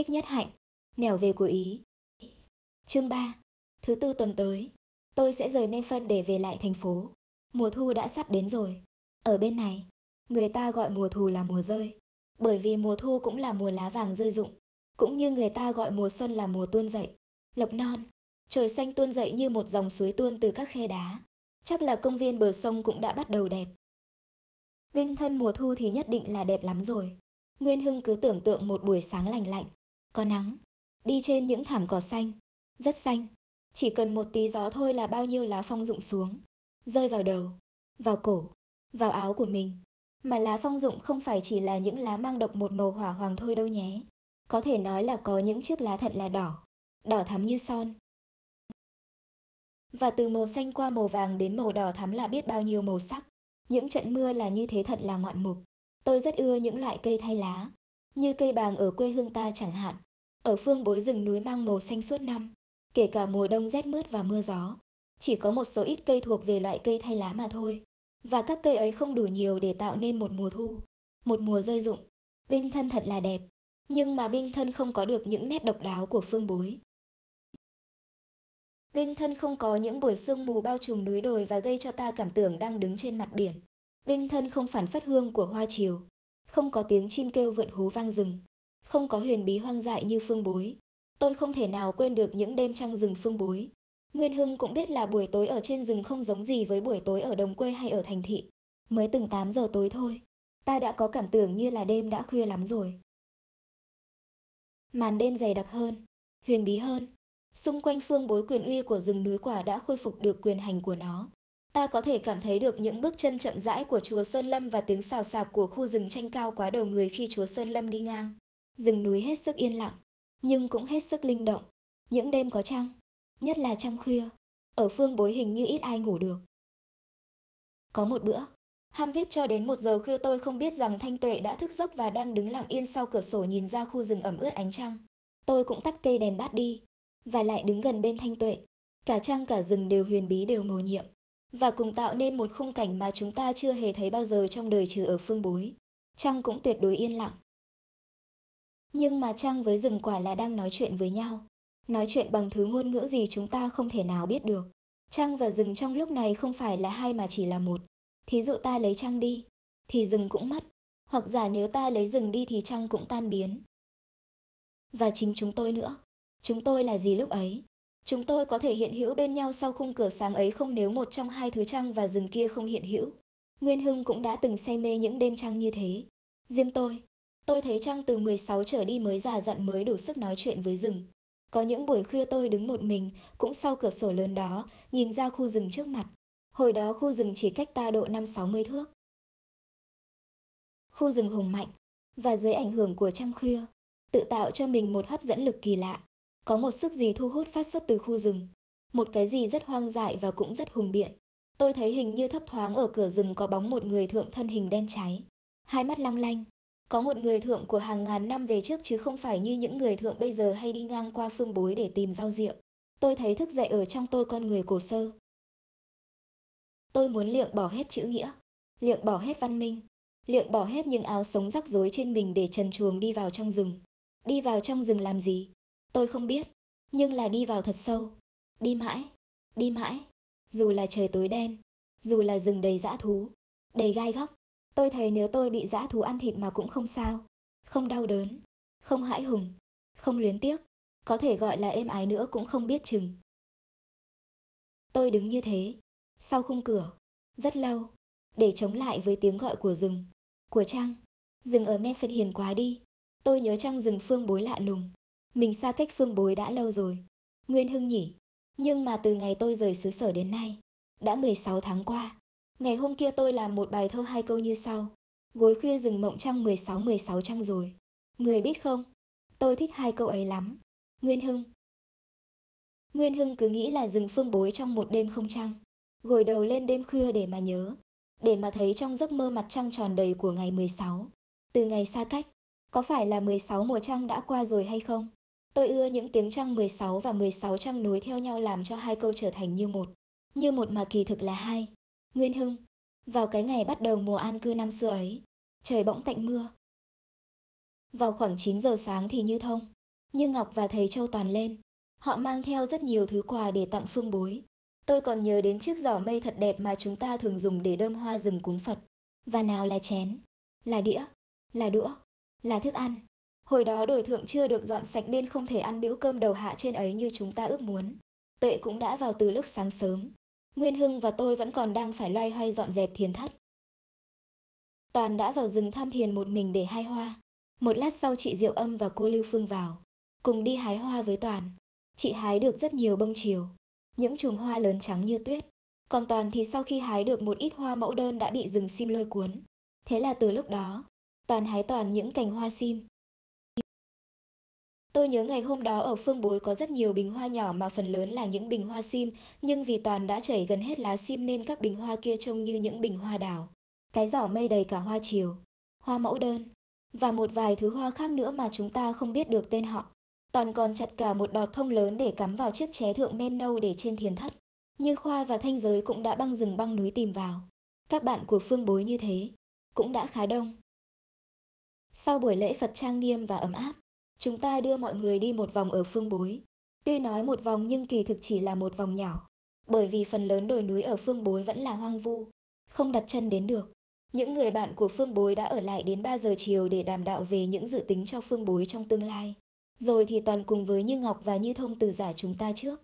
Thích nhất hạnh, nẻo về của Ý. Chương 3 Thứ tư tuần tới, tôi sẽ rời Memphis để về lại thành phố. Mùa thu đã sắp đến rồi. Ở bên này, người ta gọi mùa thu là mùa rơi. Bởi vì mùa thu cũng là mùa lá vàng rơi rụng. Cũng như người ta gọi mùa xuân là mùa tuôn dậy. Lộc non, trời xanh tuôn dậy như một dòng suối tuôn từ các khe đá. Chắc là công viên bờ sông cũng đã bắt đầu đẹp. Vinh thân mùa thu thì nhất định là đẹp lắm rồi. Nguyên Hưng cứ tưởng tượng một buổi sáng lành lạnh, có nắng, đi trên những thảm cỏ xanh, rất xanh. Chỉ cần một tí gió thôi là bao nhiêu lá phong rụng xuống, rơi vào đầu, vào cổ, vào áo của mình. Mà lá phong rụng không phải chỉ là những lá mang độc một màu hỏa hoàng thôi đâu nhé. Có thể nói là có những chiếc lá thật là đỏ, đỏ thắm như son. Và từ màu xanh qua màu vàng đến màu đỏ thắm là biết bao nhiêu màu sắc. Những trận mưa là như thế thật là ngoạn mục. Tôi rất ưa những loại cây thay lá, như cây bàng ở quê hương ta chẳng hạn. Ở phương bối rừng núi mang màu xanh suốt năm, kể cả mùa đông rét mướt và mưa gió. Chỉ có một số ít cây thuộc về loại cây thay lá mà thôi. Và các cây ấy không đủ nhiều để tạo nên một mùa thu, một mùa rơi rụng. Bên thân thật là đẹp, nhưng mà bên thân không có được những nét độc đáo của phương bối. Bên thân không có những buổi sương mù bao trùm núi đồi và gây cho ta cảm tưởng đang đứng trên mặt biển. Bên thân không phản phất hương của hoa chiều, không có tiếng chim kêu vượn hú vang rừng, không có huyền bí hoang dại như phương bối. Tôi không thể nào quên được những đêm trăng rừng phương bối. Nguyên Hưng cũng biết là buổi tối ở trên rừng không giống gì với buổi tối ở đồng quê hay ở thành thị. Mới từng 8 giờ tối thôi, ta đã có cảm tưởng như là đêm đã khuya lắm rồi. Màn đêm dày đặc hơn, huyền bí hơn. Xung quanh phương bối quyền uy của rừng núi quả đã khôi phục được quyền hành của nó. Ta có thể cảm thấy được những bước chân chậm rãi của chúa Sơn Lâm và tiếng xào xạc của khu rừng tranh cao quá đầu người khi chúa Sơn Lâm đi ngang. Rừng núi hết sức yên lặng, nhưng cũng hết sức linh động. Những đêm có trăng, nhất là trăng khuya, ở phương bối hình như ít ai ngủ được. Có một bữa, ham viết cho đến một giờ khuya tôi không biết rằng Thanh Tuệ đã thức giấc và đang đứng lặng yên sau cửa sổ nhìn ra khu rừng ẩm ướt ánh trăng. Tôi cũng tắt cây đèn bát đi, và lại đứng gần bên Thanh Tuệ. Cả trăng cả rừng đều huyền bí đều màu nhiệm, và cùng tạo nên một khung cảnh mà chúng ta chưa hề thấy bao giờ trong đời trừ ở phương bối. Trăng cũng tuyệt đối yên lặng. Nhưng mà Trăng với rừng quả là đang nói chuyện với nhau. Nói chuyện bằng thứ ngôn ngữ gì chúng ta không thể nào biết được. Trăng và rừng trong lúc này không phải là hai mà chỉ là một. Thí dụ ta lấy trăng đi, thì rừng cũng mất. Hoặc giả nếu ta lấy rừng đi thì trăng cũng tan biến. Và chính chúng tôi nữa. Chúng tôi là gì lúc ấy? Chúng tôi có thể hiện hữu bên nhau sau khung cửa sáng ấy không nếu một trong hai thứ trăng và rừng kia không hiện hữu. Nguyên Hưng cũng đã từng say mê những đêm trăng như thế. Riêng tôi, tôi thấy trăng từ 16 trở đi mới già dặn mới đủ sức nói chuyện với rừng. Có những buổi khuya tôi đứng một mình, cũng sau cửa sổ lớn đó, nhìn ra khu rừng trước mặt. Hồi đó khu rừng chỉ cách ta độ 5-60 thước. Khu rừng hùng mạnh, và dưới ảnh hưởng của trăng khuya, tự tạo cho mình một hấp dẫn lực kỳ lạ. Có một sức gì thu hút phát xuất từ khu rừng. Một cái gì rất hoang dại và cũng rất hùng biện. Tôi thấy hình như thấp thoáng ở cửa rừng có bóng một người thượng thân hình đen cháy. Hai mắt long lanh. Có một người thượng của hàng ngàn năm về trước chứ không phải như những người thượng bây giờ hay đi ngang qua phương bối để tìm rau rượu. Tôi thấy thức dậy ở trong tôi con người cổ sơ. Tôi muốn liệng bỏ hết chữ nghĩa, liệng bỏ hết văn minh, liệng bỏ hết những áo sống rắc rối trên mình để trần chuồng đi vào trong rừng. Đi vào trong rừng làm gì? Tôi không biết, nhưng là đi vào thật sâu. Đi mãi, đi mãi, dù là trời tối đen, dù là rừng đầy dã thú, đầy gai góc. Tôi thấy nếu tôi bị dã thú ăn thịt mà cũng không sao, không đau đớn, không hãi hùng, không luyến tiếc, có thể gọi là êm ái nữa cũng không biết chừng. Tôi đứng như thế, sau khung cửa, rất lâu, để chống lại với tiếng gọi của rừng, của trăng. Rừng ở Memphis hiền quá đi, tôi nhớ trăng rừng phương bối lạ lùng. Mình xa cách phương bối đã lâu rồi. Nguyên Hưng nhỉ. Nhưng mà từ ngày tôi rời xứ sở đến nay, đã 16 tháng qua. Ngày hôm kia tôi làm một bài thơ hai câu như sau. Gối khuya rừng mộng trăng 16-16 trăng rồi. Người biết không? Tôi thích hai câu ấy lắm. Nguyên Hưng. Nguyên Hưng cứ nghĩ là rừng phương bối trong một đêm không trăng. Gồi đầu lên đêm khuya để mà nhớ. Để mà thấy trong giấc mơ mặt trăng tròn đầy của ngày 16. Từ ngày xa cách, có phải là 16 mùa trăng đã qua rồi hay không? Tôi ưa những tiếng trăng 16 và 16 trăng nối theo nhau làm cho hai câu trở thành như một. Như một mà kỳ thực là hai. Nguyên Hưng, vào cái ngày bắt đầu mùa an cư năm xưa ấy, trời bỗng tạnh mưa. Vào khoảng 9 giờ sáng thì như thông, Như Ngọc và thầy Châu Toàn lên. Họ mang theo rất nhiều thứ quà để tặng phương bối. Tôi còn nhớ đến chiếc giỏ mây thật đẹp mà chúng ta thường dùng để đơm hoa rừng cúng Phật. Và nào là chén, là đĩa, là đũa, là thức ăn. Hồi đó đổi thượng chưa được dọn sạch nên không thể ăn bữa cơm đầu hạ trên ấy như chúng ta ước muốn. Tuệ cũng đã vào từ lúc sáng sớm. Nguyên Hưng và tôi vẫn còn đang phải loay hoay dọn dẹp thiền thất. Toàn đã vào rừng tham thiền một mình để hái hoa. Một lát sau chị Diệu Âm và cô Lưu Phương vào, cùng đi hái hoa với Toàn. Chị hái được rất nhiều bông chiều, những chùm hoa lớn trắng như tuyết. Còn Toàn thì sau khi hái được một ít hoa mẫu đơn đã bị rừng sim lôi cuốn. Thế là từ lúc đó, Toàn hái toàn những cành hoa sim. Tôi nhớ ngày hôm đó ở phương bối có rất nhiều bình hoa nhỏ mà phần lớn là những bình hoa sim, nhưng vì Toàn đã chảy gần hết lá sim nên các bình hoa kia trông như những bình hoa đào. Cái giỏ mây đầy cả hoa chiều, hoa mẫu đơn, và một vài thứ hoa khác nữa mà chúng ta không biết được tên họ. Toàn còn chặt cả một đọt thông lớn để cắm vào chiếc ché thượng men nâu để trên thiền thất. Như Khoa và Thanh Giới cũng đã băng rừng băng núi tìm vào. Các bạn của phương bối như thế, cũng đã khá đông. Sau buổi lễ Phật trang nghiêm và ấm áp, chúng ta đưa mọi người đi một vòng ở phương bối. Tuy nói một vòng nhưng kỳ thực chỉ là một vòng nhỏ, bởi vì phần lớn đồi núi ở phương bối vẫn là hoang vu, không đặt chân đến được. Những người bạn của phương bối đã ở lại đến 3 giờ chiều để đàm đạo về những dự tính cho phương bối trong tương lai. Rồi thì toàn cùng với Như Ngọc và Như Thông từ giả chúng ta trước.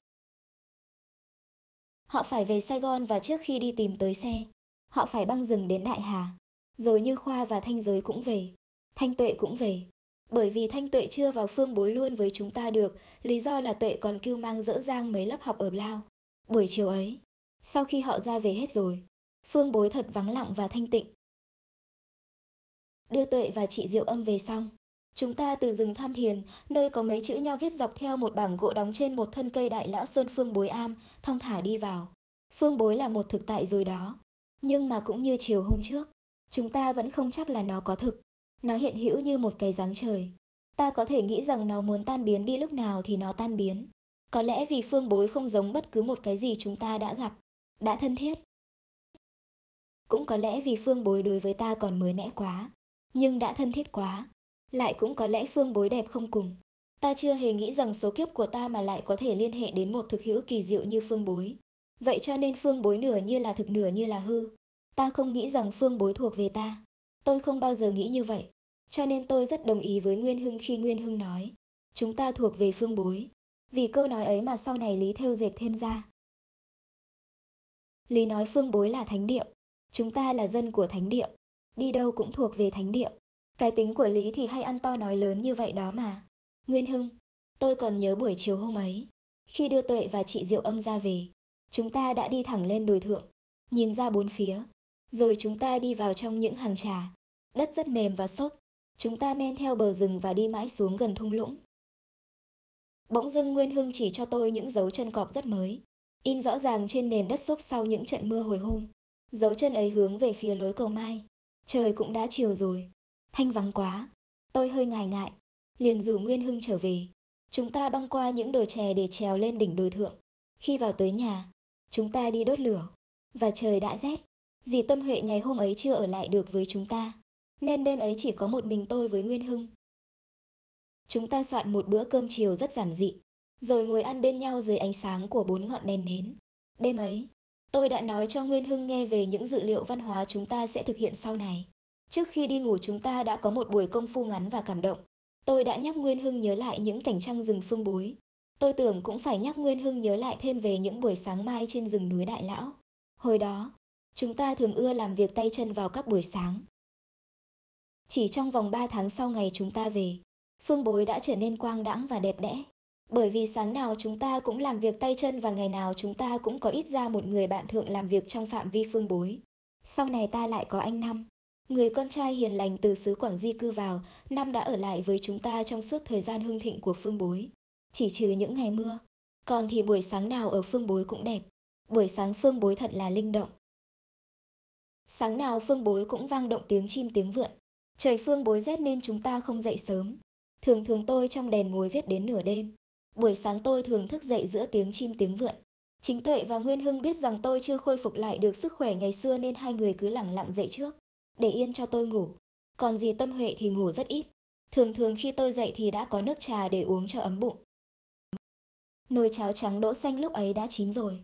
Họ phải về Sài Gòn và trước khi đi tìm tới xe, họ phải băng rừng đến Đại Hà. Rồi Như Khoa và Thanh Giới cũng về. Thanh Tuệ cũng về. Bởi vì Thanh Tuệ chưa vào phương bối luôn với chúng ta được, lý do là Tuệ còn kêu mang dỡ dang mấy lớp học ở Lao. Buổi chiều ấy, sau khi họ ra về hết rồi, phương bối thật vắng lặng và thanh tịnh. Đưa Tuệ và chị Diệu Âm về xong, chúng ta từ rừng tham thiền, nơi có mấy chữ nho viết dọc theo một bảng gỗ đóng trên một thân cây đại lão sơn phương bối am, thong thả đi vào. Phương bối là một thực tại rồi đó, nhưng mà cũng như chiều hôm trước, chúng ta vẫn không chắc là nó có thực. Nó hiện hữu như một cái dáng trời. Ta có thể nghĩ rằng nó muốn tan biến đi lúc nào thì nó tan biến. Có lẽ vì phương bối không giống bất cứ một cái gì chúng ta đã gặp, đã thân thiết. Cũng có lẽ vì phương bối đối với ta còn mới mẻ quá, nhưng đã thân thiết quá. Lại cũng có lẽ phương bối đẹp không cùng. Ta chưa hề nghĩ rằng số kiếp của ta mà lại có thể liên hệ đến một thực hữu kỳ diệu như phương bối. Vậy cho nên phương bối nửa như là thực nửa như là hư. Ta không nghĩ rằng phương bối thuộc về ta. Tôi không bao giờ nghĩ như vậy. Cho nên tôi rất đồng ý với Nguyên Hưng khi Nguyên Hưng nói, chúng ta thuộc về phương bối. Vì câu nói ấy mà sau này Lý theo dệt thêm ra. Lý nói phương bối là thánh điệu, chúng ta là dân của thánh điệu, đi đâu cũng thuộc về thánh điệu. Cái tính của Lý thì hay ăn to nói lớn như vậy đó mà. Nguyên Hưng, tôi còn nhớ buổi chiều hôm ấy, khi đưa Tuệ và chị Diệu Âm ra về, chúng ta đã đi thẳng lên đồi thượng, nhìn ra bốn phía, rồi chúng ta đi vào trong những hàng trà. Đất rất mềm và xốp, Chúng ta men theo bờ rừng và đi mãi xuống gần thung lũng. Bỗng dưng Nguyên Hưng chỉ cho tôi những dấu chân cọp rất mới, in rõ ràng trên nền đất xốp sau những trận mưa hồi hôm. Dấu chân ấy hướng về phía lối cầu mai. Trời cũng đã chiều rồi. Thanh vắng quá. Tôi hơi ngại ngại. Liền rủ Nguyên Hưng trở về. Chúng ta băng qua những đồi chè để trèo lên đỉnh đồi thượng. Khi vào tới nhà, chúng ta đi đốt lửa. Và trời đã rét. Dì Tâm Huệ ngày hôm ấy chưa ở lại được với chúng ta nên đêm ấy chỉ có một mình tôi với Nguyên Hưng. Chúng ta soạn một bữa cơm chiều rất giản dị, rồi ngồi ăn bên nhau dưới ánh sáng của bốn ngọn đèn nến. Đêm ấy, tôi đã nói cho Nguyên Hưng nghe về những dự liệu văn hóa chúng ta sẽ thực hiện sau này. Trước khi đi ngủ chúng ta đã có một buổi công phu ngắn và cảm động. Tôi đã nhắc Nguyên Hưng nhớ lại những cảnh trăng rừng phương bối. Tôi tưởng cũng phải nhắc Nguyên Hưng nhớ lại thêm về những buổi sáng mai trên rừng núi Đại Lão. Hồi đó, chúng ta thường ưa làm việc tay chân vào các buổi sáng. Chỉ trong vòng 3 tháng sau ngày chúng ta về, phương bối đã trở nên quang đãng và đẹp đẽ. Bởi vì sáng nào chúng ta cũng làm việc tay chân và ngày nào chúng ta cũng có ít ra một người bạn thượng làm việc trong phạm vi phương bối. Sau này ta lại có anh Năm. Người con trai hiền lành từ xứ Quảng Di cư vào, Năm đã ở lại với chúng ta trong suốt thời gian hưng thịnh của phương bối. Chỉ trừ những ngày mưa. Còn thì buổi sáng nào ở phương bối cũng đẹp. Buổi sáng phương bối thật là linh động. Sáng nào phương bối cũng vang động tiếng chim tiếng vượn. Trời phương bối rét nên chúng ta không dậy sớm. Thường thường tôi trong đèn ngồi viết đến nửa đêm. Buổi sáng tôi thường thức dậy giữa tiếng chim tiếng vượn. Chính Tuệ và Nguyên Hưng biết rằng tôi chưa khôi phục lại được sức khỏe ngày xưa nên hai người cứ lẳng lặng dậy trước, để yên cho tôi ngủ. Còn dì Tâm Huệ thì ngủ rất ít. Thường thường khi tôi dậy thì đã có nước trà để uống cho ấm bụng. Nồi cháo trắng đỗ xanh lúc ấy đã chín rồi.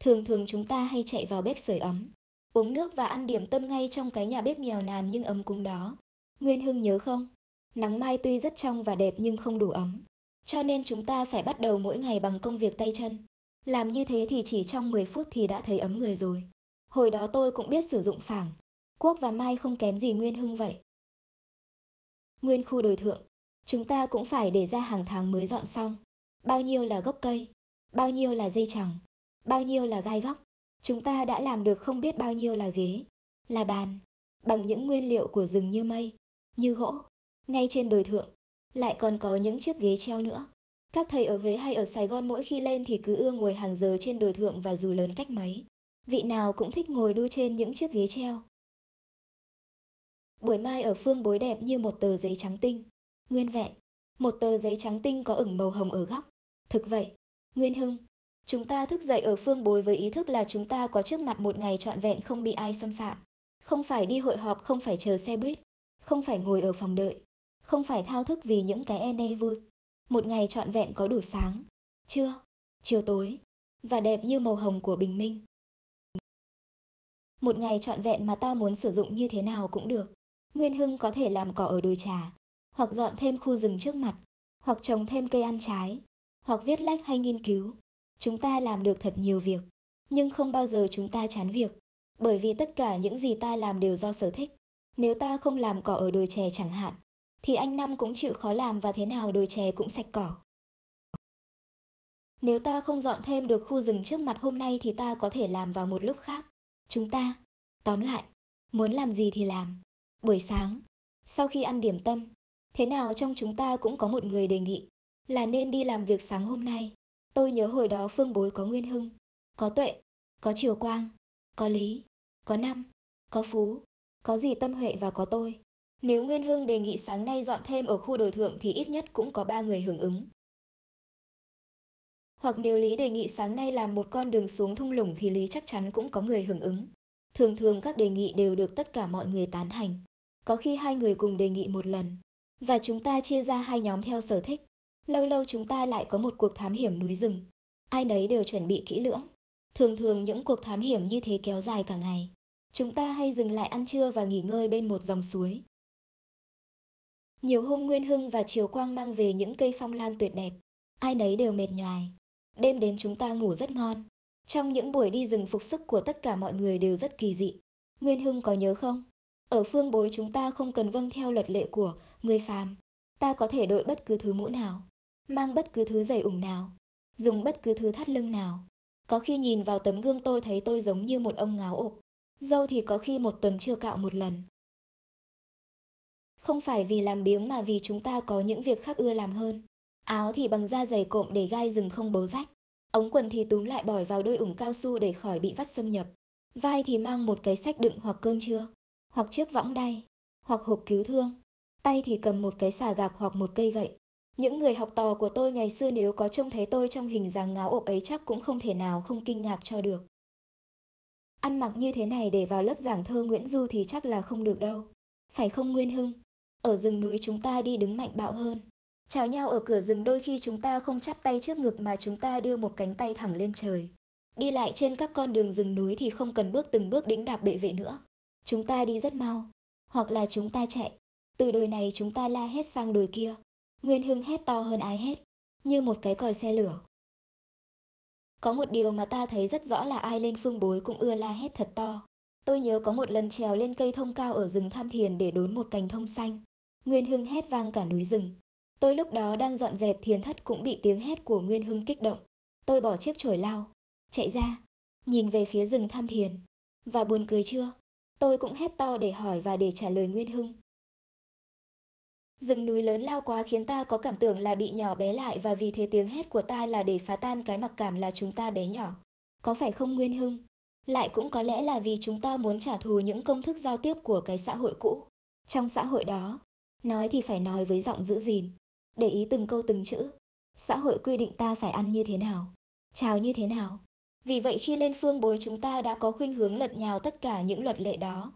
Thường thường chúng ta hay chạy vào bếp sưởi ấm, uống nước và ăn điểm tâm ngay trong cái nhà bếp nghèo nàn nhưng ấm cúng đó. Nguyên Hưng nhớ không? Nắng mai tuy rất trong và đẹp nhưng không đủ ấm. Cho nên chúng ta phải bắt đầu mỗi ngày bằng công việc tay chân. Làm như thế thì chỉ trong 10 phút thì đã thấy ấm người rồi. Hồi đó tôi cũng biết sử dụng phẳng. Quốc và Mai không kém gì Nguyên Hưng vậy. Nguyên khu đồi thượng, chúng ta cũng phải để ra hàng tháng mới dọn xong. Bao nhiêu là gốc cây, bao nhiêu là dây chẳng, bao nhiêu là gai góc. Chúng ta đã làm được không biết bao nhiêu là ghế, là bàn, bằng những nguyên liệu của rừng như mây, như gỗ. Ngay trên đồi thượng, lại còn có những chiếc ghế treo nữa. Các thầy ở Huế hay ở Sài Gòn mỗi khi lên thì cứ ưa ngồi hàng giờ trên đồi thượng và dù lớn cách mấy. Vị nào cũng thích ngồi đu trên những chiếc ghế treo. Buổi mai ở phương bối đẹp như một tờ giấy trắng tinh, nguyên vẹn, một tờ giấy trắng tinh có ửng màu hồng ở góc. Thực vậy, Nguyên Hưng, chúng ta thức dậy ở phương bối với ý thức là chúng ta có trước mặt một ngày trọn vẹn không bị ai xâm phạm. Không phải đi hội họp, không phải chờ xe buýt, không phải ngồi ở phòng đợi, không phải thao thức vì những cái ene vui. Một ngày trọn vẹn có đủ sáng, trưa, chiều tối, và đẹp như màu hồng của bình minh. Một ngày trọn vẹn mà ta muốn sử dụng như thế nào cũng được. Nguyên Hưng có thể làm cỏ ở đồi trà, hoặc dọn thêm khu rừng trước mặt, hoặc trồng thêm cây ăn trái, hoặc viết lách hay nghiên cứu. Chúng ta làm được thật nhiều việc, nhưng không bao giờ chúng ta chán việc, bởi vì tất cả những gì ta làm đều do sở thích. Nếu ta không làm cỏ ở đồi chè chẳng hạn, thì anh Năm cũng chịu khó làm và thế nào đồi chè cũng sạch cỏ. Nếu ta không dọn thêm được khu rừng trước mặt hôm nay thì ta có thể làm vào một lúc khác. Chúng ta, tóm lại, muốn làm gì thì làm. Buổi sáng, sau khi ăn điểm tâm, thế nào trong chúng ta cũng có một người đề nghị là nên đi làm việc sáng hôm nay. Tôi nhớ hồi đó phương bối có Nguyên Hưng, có Tuệ, có Triều Quang, có Lý, có Năm, có Phú, có gì Tâm Huệ và có tôi. Nếu Nguyên Hưng đề nghị sáng nay dọn thêm ở khu đồi thượng thì ít nhất cũng có ba người hưởng ứng. Hoặc nếu Lý đề nghị sáng nay làm một con đường xuống thung lũng thì Lý chắc chắn cũng có người hưởng ứng. Thường thường các đề nghị đều được tất cả mọi người tán thành. Có khi hai người cùng đề nghị một lần. Và chúng ta chia ra hai nhóm theo sở thích. Lâu lâu chúng ta lại có một cuộc thám hiểm núi rừng. Ai nấy đều chuẩn bị kỹ lưỡng. Thường thường những cuộc thám hiểm như thế kéo dài cả ngày. Chúng ta hay dừng lại ăn trưa và nghỉ ngơi bên một dòng suối. Nhiều hôm Nguyên Hưng và chiều Quang mang về những cây phong lan tuyệt đẹp. Ai nấy đều mệt nhoài. Đêm đến chúng ta ngủ rất ngon. Trong những buổi đi rừng phục sức của tất cả mọi người đều rất kỳ dị. Nguyên Hưng có nhớ không? Ở phương bối chúng ta không cần vâng theo luật lệ của người phàm. Ta có thể đội bất cứ thứ mũ nào, mang bất cứ thứ giày ủng nào, dùng bất cứ thứ thắt lưng nào. Có khi nhìn vào tấm gương tôi thấy tôi giống như một ông ngáo ộp. Dâu thì có khi một tuần chưa cạo một lần. Không phải vì làm biếng mà vì chúng ta có những việc khác ưa làm hơn. Áo thì bằng da dày cộm để gai rừng không bấu rách. Ống quần thì túm lại bỏi vào đôi ủng cao su để khỏi bị vắt xâm nhập. Vai thì mang một cái sách đựng hoặc cơm trưa, hoặc chiếc võng đay, hoặc hộp cứu thương. Tay thì cầm một cái xà gạc hoặc một cây gậy. Những người học trò của tôi ngày xưa nếu có trông thấy tôi trong hình dáng ngáo ộp ấy chắc cũng không thể nào không kinh ngạc cho được. Ăn mặc như thế này để vào lớp giảng thơ Nguyễn Du thì chắc là không được đâu. Phải không Nguyên Hưng? Ở rừng núi chúng ta đi đứng mạnh bạo hơn. Chào nhau ở cửa rừng đôi khi chúng ta không chắp tay trước ngực mà chúng ta đưa một cánh tay thẳng lên trời. Đi lại trên các con đường rừng núi thì không cần bước từng bước đĩnh đạp bệ vệ nữa. Chúng ta đi rất mau, hoặc là chúng ta chạy. Từ đồi này chúng ta la hết sang đồi kia. Nguyên Hưng hét to hơn ai hết, như một cái còi xe lửa. Có một điều mà ta thấy rất rõ là ai lên phương bối cũng ưa la hét thật to. Tôi nhớ có một lần trèo lên cây thông cao ở rừng tham thiền để đốn một cành thông xanh. Nguyên Hưng hét vang cả núi rừng. Tôi lúc đó đang dọn dẹp thiền thất cũng bị tiếng hét của Nguyên Hưng kích động. Tôi bỏ chiếc chổi lao, chạy ra, nhìn về phía rừng tham thiền. Và buồn cười chưa? Tôi cũng hét to để hỏi và để trả lời Nguyên Hưng. Rừng núi lớn lao quá khiến ta có cảm tưởng là bị nhỏ bé lại và vì thế tiếng hét của ta là để phá tan cái mặc cảm là chúng ta bé nhỏ. Có phải không Nguyên Hưng? Lại cũng có lẽ là vì chúng ta muốn trả thù những công thức giao tiếp của cái xã hội cũ. Trong xã hội đó, nói thì phải nói với giọng giữ gìn, để ý từng câu từng chữ. Xã hội quy định ta phải ăn như thế nào, chào như thế nào. Vì vậy khi lên phương bối chúng ta đã có khuynh hướng lật nhào tất cả những luật lệ đó.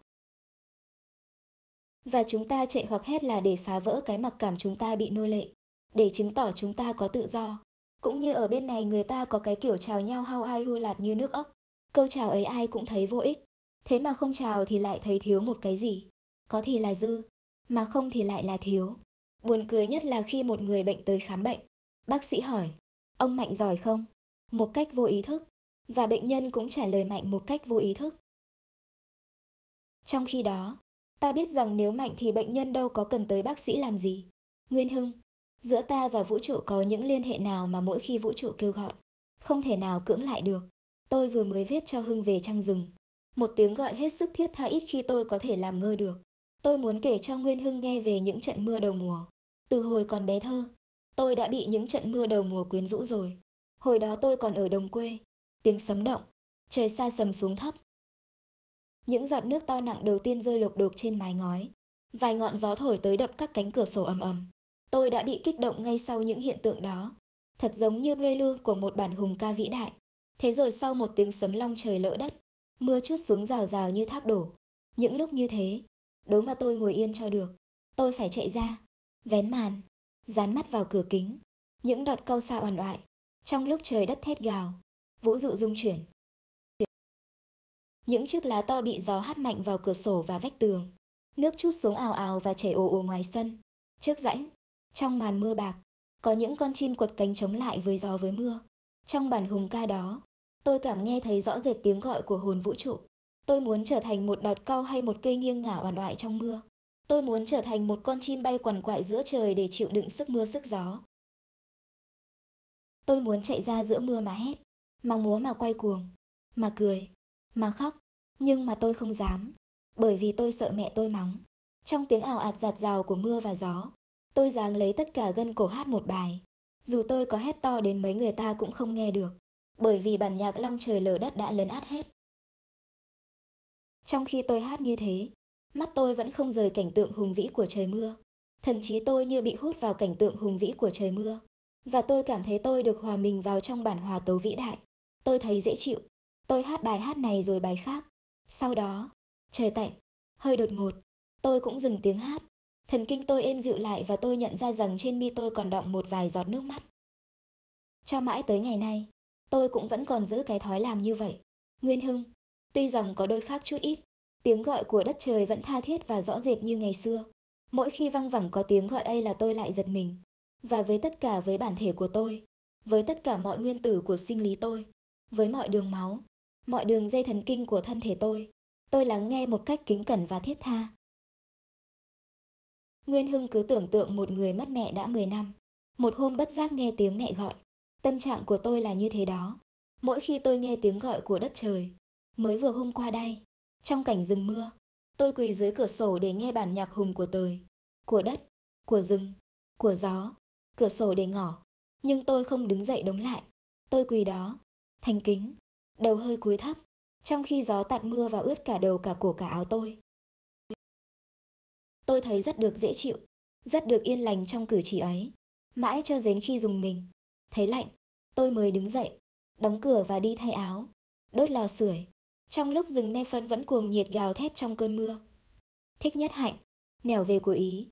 Và chúng ta chạy hoặc hét là để phá vỡ cái mặc cảm chúng ta bị nô lệ, để chứng tỏ chúng ta có tự do. Cũng như ở bên này người ta có cái kiểu chào nhau hao ai hu lạt như nước ốc. Câu chào ấy ai cũng thấy vô ích. Thế mà không chào thì lại thấy thiếu một cái gì. Có thì là dư, mà không thì lại là thiếu. Buồn cười nhất là khi một người bệnh tới khám bệnh. Bác sĩ hỏi, ông Mạnh giỏi không? Một cách vô ý thức. Và bệnh nhân cũng trả lời Mạnh một cách vô ý thức. Trong khi đó, ta biết rằng nếu Mạnh thì bệnh nhân đâu có cần tới bác sĩ làm gì. Nguyên Hưng, giữa ta và vũ trụ có những liên hệ nào mà mỗi khi vũ trụ kêu gọi, không thể nào cưỡng lại được. Tôi vừa mới viết cho Hưng về trăng rừng. Một tiếng gọi hết sức thiết tha ít khi tôi có thể làm ngơ được. Tôi muốn kể cho Nguyên Hưng nghe về những trận mưa đầu mùa. Từ hồi còn bé thơ, tôi đã bị những trận mưa đầu mùa quyến rũ rồi. Hồi đó tôi còn ở đồng quê, tiếng sấm động, trời xa sầm xuống thấp. Những giọt nước to nặng đầu tiên rơi lục đục trên mái ngói. Vài ngọn gió thổi tới đập các cánh cửa sổ ầm ầm. Tôi đã bị kích động ngay sau những hiện tượng đó. Thật giống như mê lương của một bản hùng ca vĩ đại. Thế rồi sau một tiếng sấm long trời lỡ đất, mưa chút xuống rào rào như thác đổ. Những lúc như thế, đố mà tôi ngồi yên cho được. Tôi phải chạy ra, vén màn, dán mắt vào cửa kính. Những đọt câu xa oằn oại, trong lúc trời đất thét gào, vũ dụ rung chuyển. Những chiếc lá to bị gió hắt mạnh vào cửa sổ và vách tường. Nước chút xuống ào ào và chảy ồ ồ ngoài sân. Trước rãnh, trong màn mưa bạc, có những con chim quật cánh chống lại với gió với mưa. Trong bản hùng ca đó, tôi cảm nghe thấy rõ rệt tiếng gọi của hồn vũ trụ. Tôi muốn trở thành một đọt cau hay một cây nghiêng ngả oàn oại trong mưa. Tôi muốn trở thành một con chim bay quằn quại giữa trời để chịu đựng sức mưa sức gió. Tôi muốn chạy ra giữa mưa mà hét, mà múa mà quay cuồng, mà cười, mà khóc, nhưng mà tôi không dám, bởi vì tôi sợ mẹ tôi mắng. Trong tiếng ảo ạt giạt rào của mưa và gió, tôi dáng lấy tất cả gân cổ hát một bài. Dù tôi có hét to đến mấy người ta cũng không nghe được, bởi vì bản nhạc long trời lở đất đã lấn át hết. Trong khi tôi hát như thế, mắt tôi vẫn không rời cảnh tượng hùng vĩ của trời mưa. Thậm chí tôi như bị hút vào cảnh tượng hùng vĩ của trời mưa. Và tôi cảm thấy tôi được hòa mình vào trong bản hòa tấu vĩ đại. Tôi thấy dễ chịu. Tôi hát bài hát này rồi bài khác. Sau đó, trời tạnh, hơi đột ngột, tôi cũng dừng tiếng hát. Thần kinh tôi êm dịu lại và tôi nhận ra rằng trên mi tôi còn đọng một vài giọt nước mắt. Cho mãi tới ngày nay, tôi cũng vẫn còn giữ cái thói làm như vậy. Nguyên Hưng, tuy rằng có đôi khác chút ít, tiếng gọi của đất trời vẫn tha thiết và rõ rệt như ngày xưa. Mỗi khi văng vẳng có tiếng gọi ấy là tôi lại giật mình. Và với tất cả với bản thể của tôi, với tất cả mọi nguyên tử của sinh lý tôi, với mọi đường máu, mọi đường dây thần kinh của thân thể tôi, tôi lắng nghe một cách kính cẩn và thiết tha. Nguyên Hưng cứ tưởng tượng một người mất mẹ đã 10 năm. Một hôm bất giác nghe tiếng mẹ gọi. Tâm trạng của tôi là như thế đó. Mỗi khi tôi nghe tiếng gọi của đất trời. Mới vừa hôm qua đây, trong cảnh rừng mưa, tôi quỳ dưới cửa sổ để nghe bản nhạc hùng của trời, của đất, của rừng, của gió, cửa sổ để ngỏ. Nhưng tôi không đứng dậy đống lại. Tôi quỳ đó, thành kính, đầu hơi cúi thấp, trong khi gió tạt mưa và ướt cả đầu cả cổ cả áo tôi. Tôi thấy rất được dễ chịu, rất được yên lành trong cử chỉ ấy. Mãi cho đến khi dùng mình, thấy lạnh, tôi mới đứng dậy, đóng cửa và đi thay áo, đốt lò sưởi. Trong lúc rừng me phân vẫn cuồng nhiệt gào thét trong cơn mưa. Thích nhất hạnh, nẻo về của Ý,